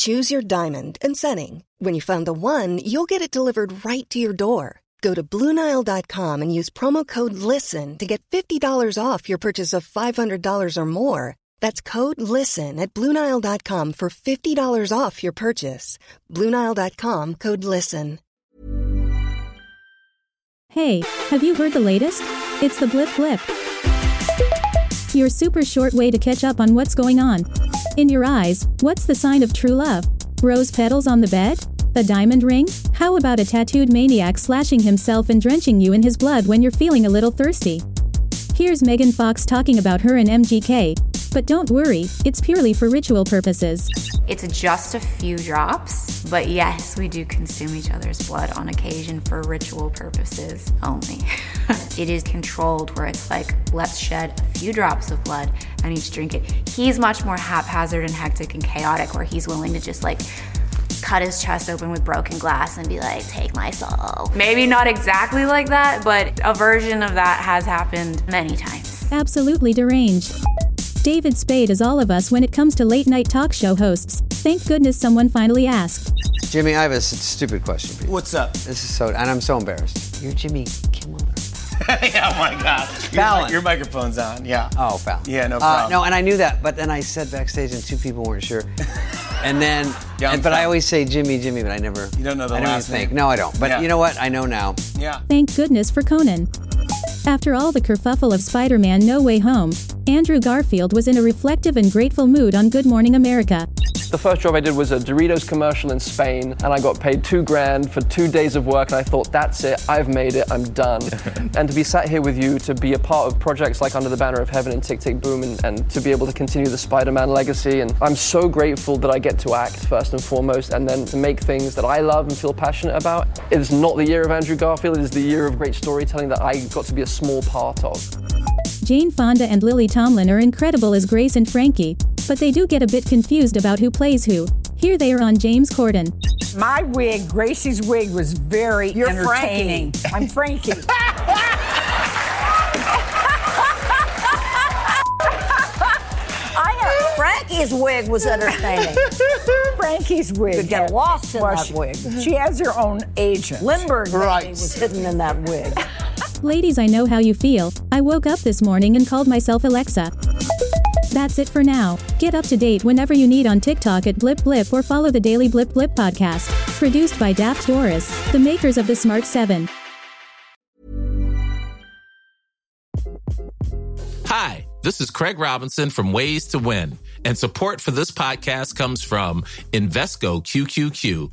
Choose your diamond and setting. When you find the one, you'll get it delivered right to your door. Go to Bluenile.com and use promo code LISTEN to get $50 off your purchase of $500 or more. That's code LISTEN at Bluenile.com for $50 off your purchase. Bluenile.com code LISTEN. Hey, have you heard the latest? It's the Blip Blip. Your super short way to catch up on what's going on. In your eyes, what's the sign of true love? Rose petals on the bed? A diamond ring? How about a tattooed maniac slashing himself and drenching you in his blood when you're feeling a little thirsty? Here's Megan Fox talking about her and MGK. But don't worry, it's purely for ritual purposes. It's just a few drops, but yes, we do consume each other's blood on occasion for ritual purposes only. it is controlled where it's like, let's shed a few drops of blood and each drink it. He's much more haphazard and hectic and chaotic, where he's willing to just like cut his chest open with broken glass and be like, take my soul. Maybe not exactly like that, but a version of that has happened many times. Absolutely deranged. David Spade is all of us when it comes to late night talk show hosts. Thank goodness someone finally asked. Jimmy, I have a stupid question for you. What's up? This is so, and I'm so embarrassed. You're Jimmy Kimmel. yeah, oh my God. Your, Fallon. mi- your microphone's on. Yeah. Oh, Fallon. Yeah, no Uh, problem. no, and I knew that, but then I said backstage, and two people weren't sure. And then, Yeah, and- but I always say Jimmy, Jimmy, but I never. You don't know the I don't last even think. name. No, I don't. But Yeah. you know what? I know now. Yeah. Thank goodness for Conan. After all the kerfuffle of Spider Man No Way Home, Andrew Garfield was in a reflective and grateful mood on Good Morning America. The first job I did was a Doritos commercial in Spain, and I got paid two grand for two days of work, and I thought, that's it, I've made it, I'm done. and to be sat here with you, to be a part of projects like Under the Banner of Heaven and Tick Tick Boom, and, and to be able to continue the Spider Man legacy, and I'm so grateful that I get to act first and foremost, and then to make things that I love and feel passionate about. It is not the year of Andrew Garfield, it is the year of great storytelling that I got to be a small part of. Jane Fonda and Lily Tomlin are incredible as Grace and Frankie, but they do get a bit confused about who plays who. Here they are on James Corden. My wig, Gracie's wig, was very You're entertaining. I'm Frankie. I have, Frankie's wig was entertaining. Frankie's wig. Could get lost in Well, that she- wig. She has her own agent. Lindbergh Right. was hidden in that wig. Ladies, I know how you feel. I woke up this morning and called myself Alexa. That's it for now. Get up to date whenever you need on TikTok at Blip Blip or follow the Daily Blip Blip podcast. Produced by Daft Doris, the makers of the Smart 7. Hi, this is Craig Robinson from Ways to Win, and support for this podcast comes from Invesco QQQ,